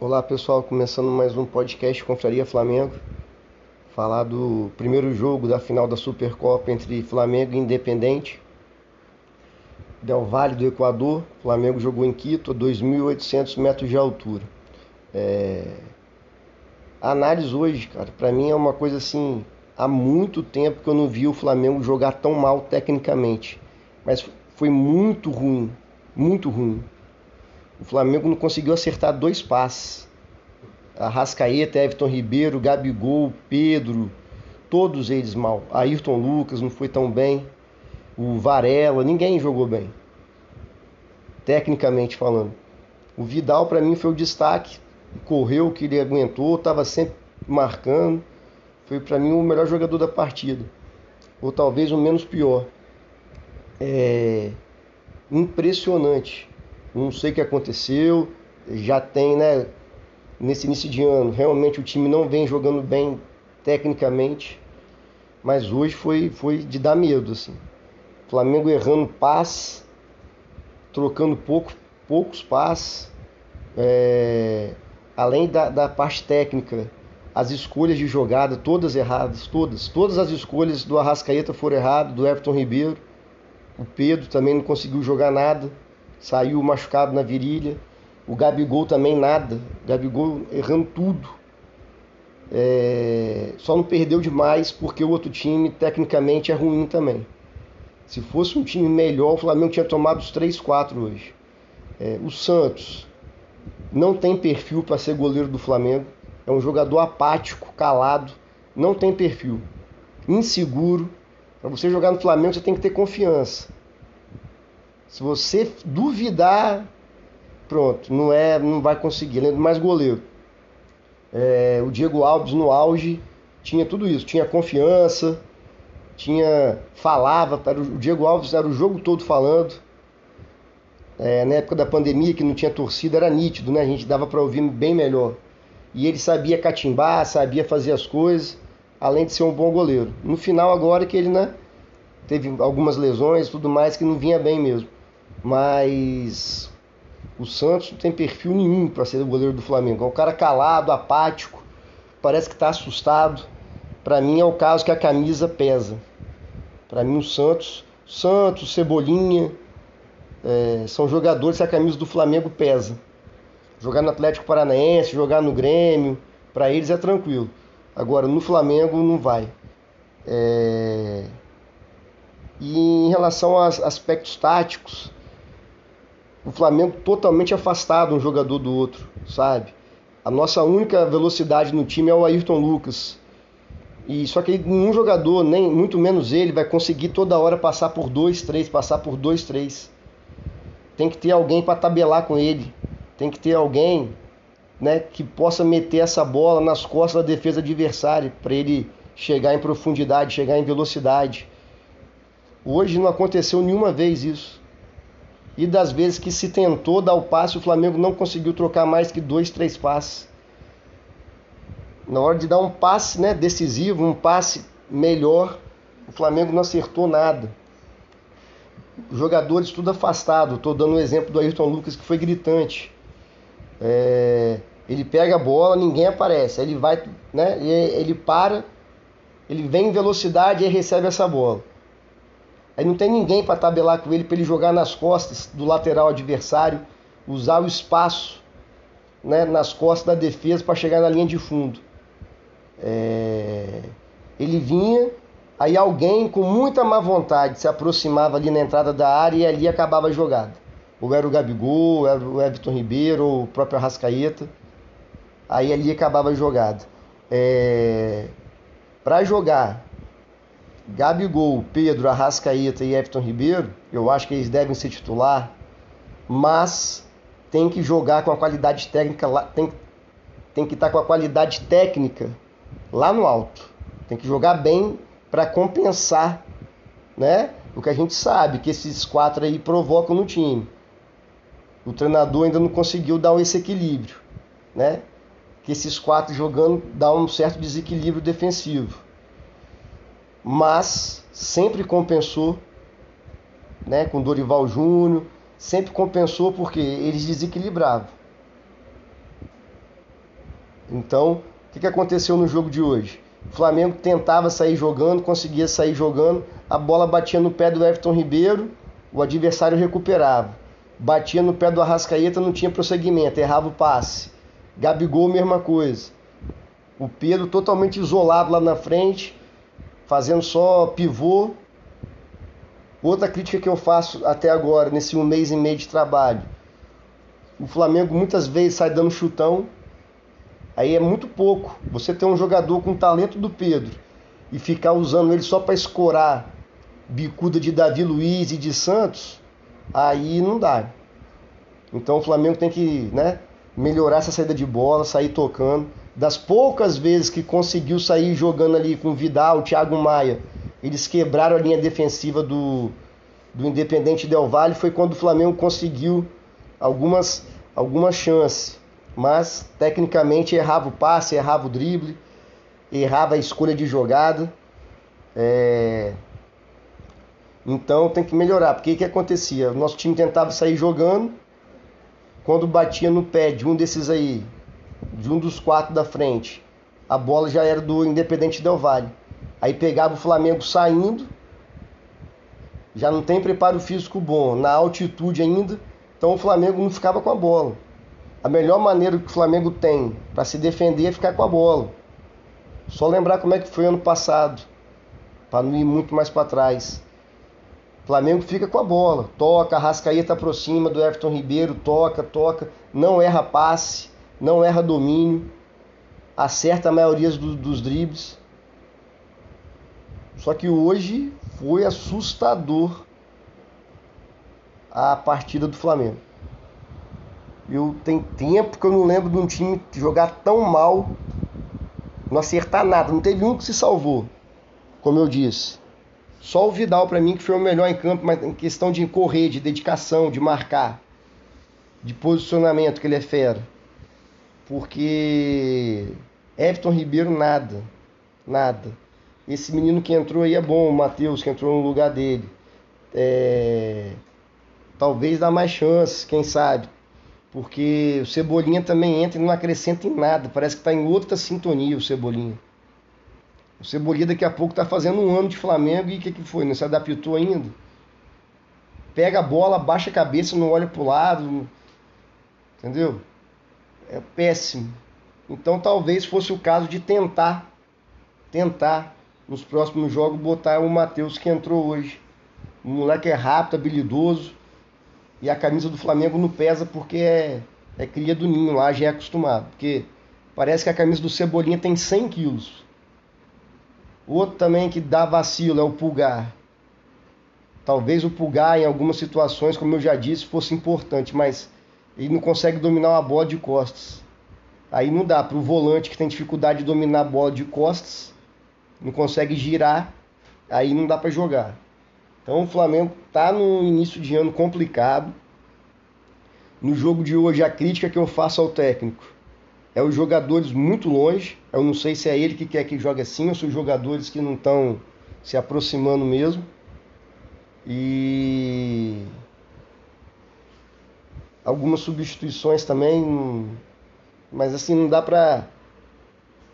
Olá pessoal, começando mais um podcast Confraria Flamengo. Falar do primeiro jogo da final da Supercopa entre Flamengo e Independente. Del Valle do Equador, Flamengo jogou em Quito a 2.800 metros de altura. É... A análise hoje, cara, para mim é uma coisa assim, há muito tempo que eu não vi o Flamengo jogar tão mal tecnicamente. Mas foi muito ruim, muito ruim. O Flamengo não conseguiu acertar dois passes. Arrascaeta, Everton Ribeiro, Gabigol, Pedro, todos eles mal. Ayrton Lucas não foi tão bem. O Varela, ninguém jogou bem. Tecnicamente falando. O Vidal para mim foi o destaque. Correu que ele aguentou, estava sempre marcando. Foi para mim o melhor jogador da partida. Ou talvez o menos pior. É impressionante não sei o que aconteceu, já tem, né, nesse início de ano, realmente o time não vem jogando bem tecnicamente, mas hoje foi, foi de dar medo, assim. Flamengo errando passe, trocando pouco, poucos passes, é, além da, da parte técnica, as escolhas de jogada todas erradas, todas, todas as escolhas do Arrascaeta foram erradas, do Everton Ribeiro, o Pedro também não conseguiu jogar nada saiu machucado na virilha. O Gabigol também nada. O Gabigol errando tudo. É... Só não perdeu demais porque o outro time tecnicamente é ruim também. Se fosse um time melhor, o Flamengo tinha tomado os 3, 4 hoje. É... O Santos não tem perfil para ser goleiro do Flamengo. É um jogador apático, calado, não tem perfil. Inseguro. Para você jogar no Flamengo, você tem que ter confiança. Se você duvidar, pronto, não é, não vai conseguir. Lembra mais goleiro. É, o Diego Alves no auge tinha tudo isso, tinha confiança, tinha falava, o Diego Alves era o jogo todo falando. É, na época da pandemia que não tinha torcida era nítido, né? A gente dava para ouvir bem melhor. E ele sabia catimbar, sabia fazer as coisas, além de ser um bom goleiro. No final agora que ele, né, teve algumas lesões, tudo mais que não vinha bem mesmo mas o Santos não tem perfil nenhum para ser o goleiro do Flamengo. É um cara calado, apático, parece que está assustado. Para mim é o caso que a camisa pesa. Para mim o Santos, Santos, Cebolinha, é, são jogadores que a camisa do Flamengo pesa. Jogar no Atlético Paranaense, jogar no Grêmio, para eles é tranquilo. Agora no Flamengo não vai. É... E em relação aos aspectos táticos, o Flamengo totalmente afastado um jogador do outro, sabe? A nossa única velocidade no time é o Ayrton Lucas. E só que nenhum jogador, nem muito menos ele, vai conseguir toda hora passar por dois, três, passar por dois, três. Tem que ter alguém para tabelar com ele. Tem que ter alguém, né, que possa meter essa bola nas costas da defesa adversária para ele chegar em profundidade, chegar em velocidade. Hoje não aconteceu nenhuma vez isso e das vezes que se tentou dar o passe, o Flamengo não conseguiu trocar mais que dois, três passes. Na hora de dar um passe né, decisivo, um passe melhor, o Flamengo não acertou nada. Jogadores tudo afastado. Estou dando o um exemplo do Ayrton Lucas que foi gritante. É, ele pega a bola, ninguém aparece. Ele vai, né? Ele para, ele vem em velocidade e recebe essa bola. Aí não tem ninguém para tabelar com ele, para ele jogar nas costas do lateral adversário, usar o espaço né, nas costas da defesa para chegar na linha de fundo. É... Ele vinha, aí alguém com muita má vontade se aproximava ali na entrada da área e ali acabava a jogada. Ou era o Gabigol, ou era o Everton Ribeiro, ou o próprio Arrascaeta. Aí ali acabava a jogada. É... Para jogar Gabigol, Pedro, Arrascaeta e Everton Ribeiro, eu acho que eles devem ser titular, mas tem que jogar com a qualidade técnica lá, tem, tem que estar tá com a qualidade técnica lá no alto. Tem que jogar bem para compensar, né? O que a gente sabe que esses quatro aí provocam no time. O treinador ainda não conseguiu dar esse equilíbrio, né? Que esses quatro jogando dá um certo desequilíbrio defensivo mas sempre compensou, né, com Dorival Júnior, sempre compensou porque eles desequilibravam. Então, o que, que aconteceu no jogo de hoje? O Flamengo tentava sair jogando, conseguia sair jogando, a bola batia no pé do Everton Ribeiro, o adversário recuperava. Batia no pé do Arrascaeta, não tinha prosseguimento, errava o passe. Gabigol, mesma coisa. O Pedro totalmente isolado lá na frente, fazendo só pivô. Outra crítica que eu faço até agora, nesse um mês e meio de trabalho. O Flamengo muitas vezes sai dando chutão, aí é muito pouco. Você ter um jogador com o talento do Pedro e ficar usando ele só para escorar bicuda de Davi Luiz e de Santos, aí não dá. Então o Flamengo tem que né, melhorar essa saída de bola, sair tocando. Das poucas vezes que conseguiu sair jogando ali com Vidal, Thiago Maia, eles quebraram a linha defensiva do, do Independente Del Valle, foi quando o Flamengo conseguiu algumas, algumas chances. Mas tecnicamente errava o passe, errava o drible, errava a escolha de jogada. É... Então tem que melhorar, porque o que acontecia? O nosso time tentava sair jogando, quando batia no pé de um desses aí, de um dos quatro da frente, a bola já era do Independente Del Valle. Aí pegava o Flamengo saindo, já não tem preparo físico bom, na altitude ainda, então o Flamengo não ficava com a bola. A melhor maneira que o Flamengo tem para se defender é ficar com a bola. Só lembrar como é que foi ano passado, para não ir muito mais para trás. Flamengo fica com a bola, toca, Rascaeta aproxima do Everton Ribeiro, toca, toca, não erra passe, não erra domínio, acerta a maioria do, dos dribles. Só que hoje foi assustador a partida do Flamengo. Eu tenho tempo que eu não lembro de um time jogar tão mal, não acertar nada, não teve um que se salvou, como eu disse. Só o Vidal para mim que foi o melhor em campo, mas em questão de correr, de dedicação, de marcar, de posicionamento que ele é fera. Porque Everton Ribeiro nada, nada. Esse menino que entrou aí é bom, o Matheus que entrou no lugar dele. É... Talvez dá mais chances, quem sabe. Porque o Cebolinha também entra e não acrescenta em nada. Parece que está em outra sintonia o Cebolinha. O Cebolinha daqui a pouco está fazendo um ano de Flamengo e o que, que foi? Não se adaptou ainda? Pega a bola, baixa a cabeça, não olha para o lado. Entendeu? É péssimo. Então talvez fosse o caso de tentar, tentar nos próximos jogos botar o Matheus que entrou hoje. O moleque é rápido, habilidoso. E a camisa do Flamengo não pesa porque é, é cria do ninho lá, já é acostumado. Porque parece que a camisa do Cebolinha tem 100 quilos. Outro também que dá vacilo é o pulgar. Talvez o pulgar, em algumas situações, como eu já disse, fosse importante, mas ele não consegue dominar uma bola de costas. Aí não dá para o volante que tem dificuldade de dominar a bola de costas, não consegue girar, aí não dá para jogar. Então o Flamengo está no início de ano complicado. No jogo de hoje, a crítica que eu faço ao técnico é os jogadores muito longe. Eu não sei se é ele que quer que jogue assim ou se os jogadores que não estão se aproximando mesmo. E algumas substituições também, mas assim não dá para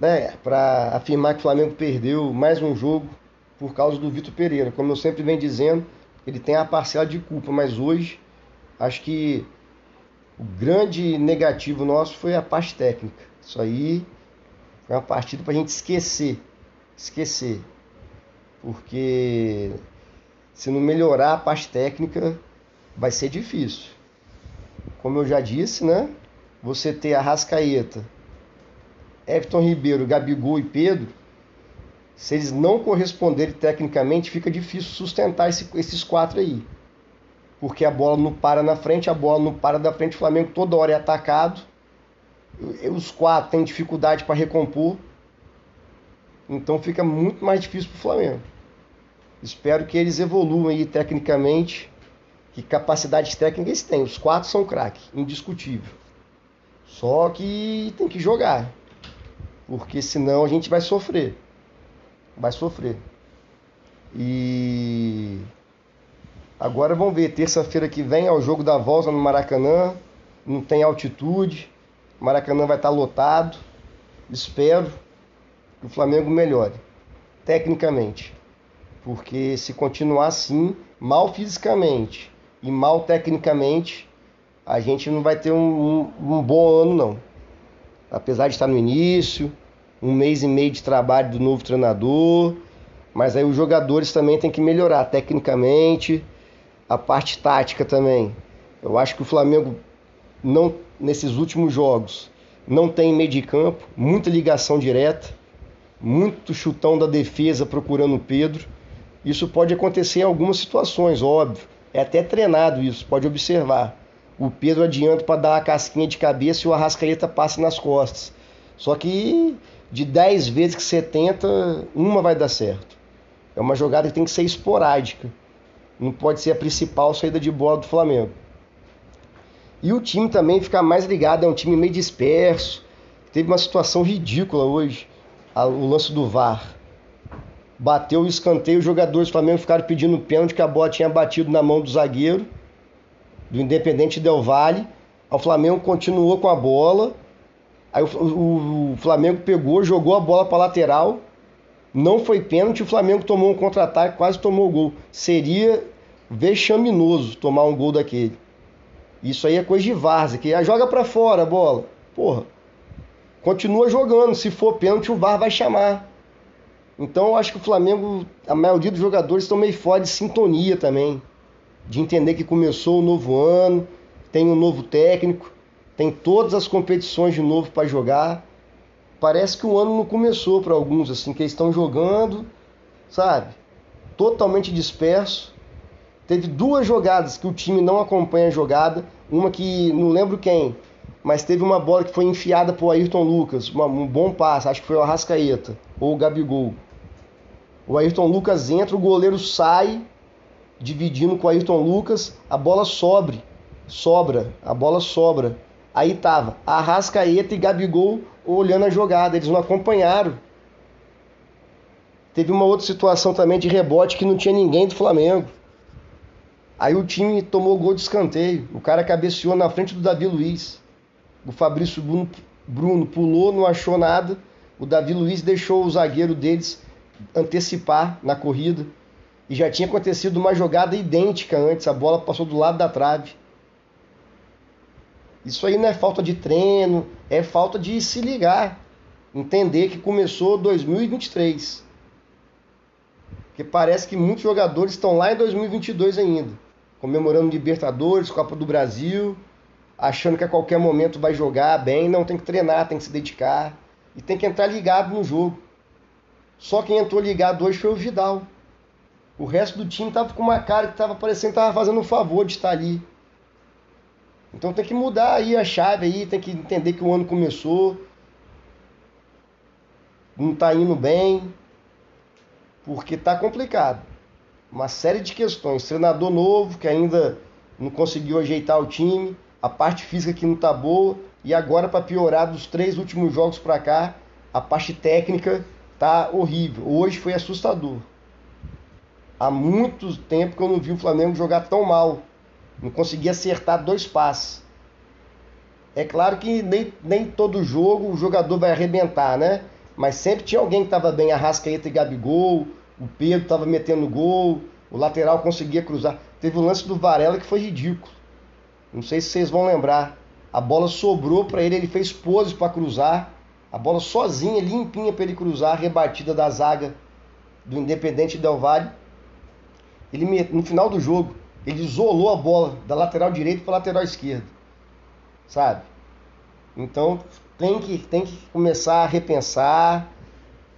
né, para afirmar que o Flamengo perdeu mais um jogo por causa do Vitor Pereira. Como eu sempre venho dizendo, ele tem a parcela de culpa, mas hoje acho que o grande negativo nosso foi a parte técnica. Isso aí foi uma partida para a gente esquecer. Esquecer. Porque se não melhorar a parte técnica, vai ser difícil. Como eu já disse, né? Você ter a Rascaeta, Everton Ribeiro, Gabigol e Pedro, se eles não corresponderem tecnicamente, fica difícil sustentar esse, esses quatro aí porque a bola não para na frente, a bola não para da frente, o Flamengo toda hora é atacado. Os quatro têm dificuldade para recompor. Então fica muito mais difícil para o Flamengo. Espero que eles evoluam aí tecnicamente. Que capacidades técnicas eles têm. Os quatro são craque, indiscutível. Só que tem que jogar. Porque senão a gente vai sofrer. Vai sofrer. E Agora vamos ver, terça-feira que vem é o jogo da volta no Maracanã, não tem altitude, Maracanã vai estar lotado. espero que o Flamengo melhore tecnicamente. Porque se continuar assim, mal fisicamente e mal tecnicamente, a gente não vai ter um, um, um bom ano não. Apesar de estar no início, um mês e meio de trabalho do novo treinador, mas aí os jogadores também têm que melhorar tecnicamente, a parte tática também. Eu acho que o Flamengo não nesses últimos jogos não tem meio de campo, muita ligação direta, muito chutão da defesa procurando o Pedro. Isso pode acontecer em algumas situações, óbvio. É até treinado isso, pode observar. O Pedro adianta para dar uma casquinha de cabeça e o Arrascaeta passa nas costas. Só que de 10 vezes que você tenta, uma vai dar certo. É uma jogada que tem que ser esporádica. Não pode ser a principal saída de bola do Flamengo. E o time também fica mais ligado, é um time meio disperso. Teve uma situação ridícula hoje, o lance do VAR. Bateu o escanteio, os jogadores do Flamengo ficaram pedindo pênalti que a bola tinha batido na mão do zagueiro, do Independente Del Valle. O Flamengo continuou com a bola. Aí o, o, o Flamengo pegou, jogou a bola para lateral. Não foi pênalti, o Flamengo tomou um contra-ataque, quase tomou o gol. Seria vexaminoso tomar um gol daquele. Isso aí é coisa de várzea, que joga para fora a bola. Porra. Continua jogando, se for pênalti o VAR vai chamar. Então eu acho que o Flamengo, a maioria dos jogadores estão meio fora de sintonia também. De entender que começou o novo ano, tem um novo técnico, tem todas as competições de novo para jogar. Parece que o ano não começou para alguns, assim, que eles estão jogando, sabe? Totalmente disperso. Teve duas jogadas que o time não acompanha a jogada. Uma que não lembro quem, mas teve uma bola que foi enfiada pro Ayrton Lucas. Uma, um bom passe, acho que foi o Arrascaeta ou o Gabigol. O Ayrton Lucas entra, o goleiro sai, dividindo com o Ayrton Lucas, a bola sobre, sobra, a bola sobra. Aí tava Arrascaeta e Gabigol olhando a jogada, eles não acompanharam. Teve uma outra situação também de rebote que não tinha ninguém do Flamengo. Aí o time tomou gol de escanteio. O cara cabeceou na frente do Davi Luiz. O Fabrício Bruno, Bruno pulou, não achou nada. O Davi Luiz deixou o zagueiro deles antecipar na corrida. E já tinha acontecido uma jogada idêntica antes. A bola passou do lado da trave. Isso aí não é falta de treino, é falta de se ligar. Entender que começou 2023. Porque parece que muitos jogadores estão lá em 2022 ainda comemorando Libertadores, Copa do Brasil, achando que a qualquer momento vai jogar bem. Não, tem que treinar, tem que se dedicar e tem que entrar ligado no jogo. Só quem entrou ligado hoje foi o Vidal. O resto do time tava com uma cara que tava parecendo que tava fazendo um favor de estar ali. Então tem que mudar aí a chave aí, tem que entender que o ano começou. Não tá indo bem. Porque tá complicado uma série de questões. Treinador novo que ainda não conseguiu ajeitar o time, a parte física que não está boa e agora para piorar dos três últimos jogos para cá, a parte técnica tá horrível. Hoje foi assustador. Há muito tempo que eu não vi o Flamengo jogar tão mal. Não conseguia acertar dois passes. É claro que nem, nem todo jogo o jogador vai arrebentar, né? Mas sempre tinha alguém que estava bem, Arrascaeta e Gabigol, o Pedro estava metendo gol, o lateral conseguia cruzar. Teve o lance do Varela que foi ridículo. Não sei se vocês vão lembrar. A bola sobrou para ele, ele fez pose para cruzar. A bola sozinha, limpinha para ele cruzar, rebatida da zaga do Independente Del Valle. Ele no final do jogo, ele isolou a bola da lateral direita para lateral esquerda. Sabe? Então, tem que tem que começar a repensar.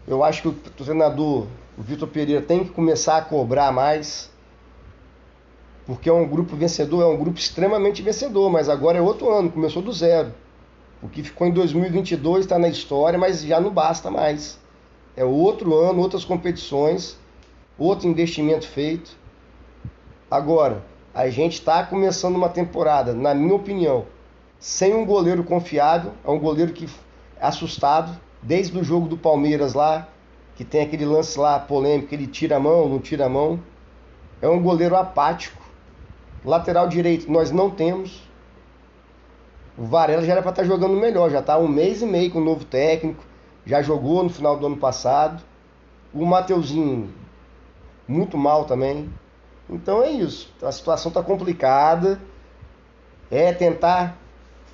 Eu acho que o treinador o Vitor Pereira tem que começar a cobrar mais, porque é um grupo vencedor, é um grupo extremamente vencedor, mas agora é outro ano, começou do zero. O que ficou em 2022 está na história, mas já não basta mais. É outro ano, outras competições, outro investimento feito. Agora, a gente está começando uma temporada, na minha opinião, sem um goleiro confiável, é um goleiro que é assustado, desde o jogo do Palmeiras lá, que tem aquele lance lá polêmico, ele tira a mão, não tira a mão. É um goleiro apático. Lateral direito nós não temos. O Varela já era para estar tá jogando melhor, já está um mês e meio com o novo técnico, já jogou no final do ano passado. O Mateuzinho, muito mal também. Então é isso. A situação está complicada. É tentar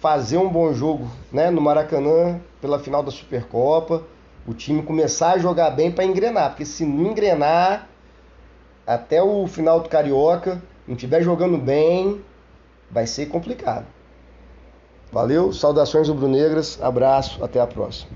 fazer um bom jogo né, no Maracanã pela final da Supercopa. O time começar a jogar bem para engrenar. Porque se não engrenar até o final do Carioca, não estiver jogando bem, vai ser complicado. Valeu, saudações rubro-negras, abraço, até a próxima.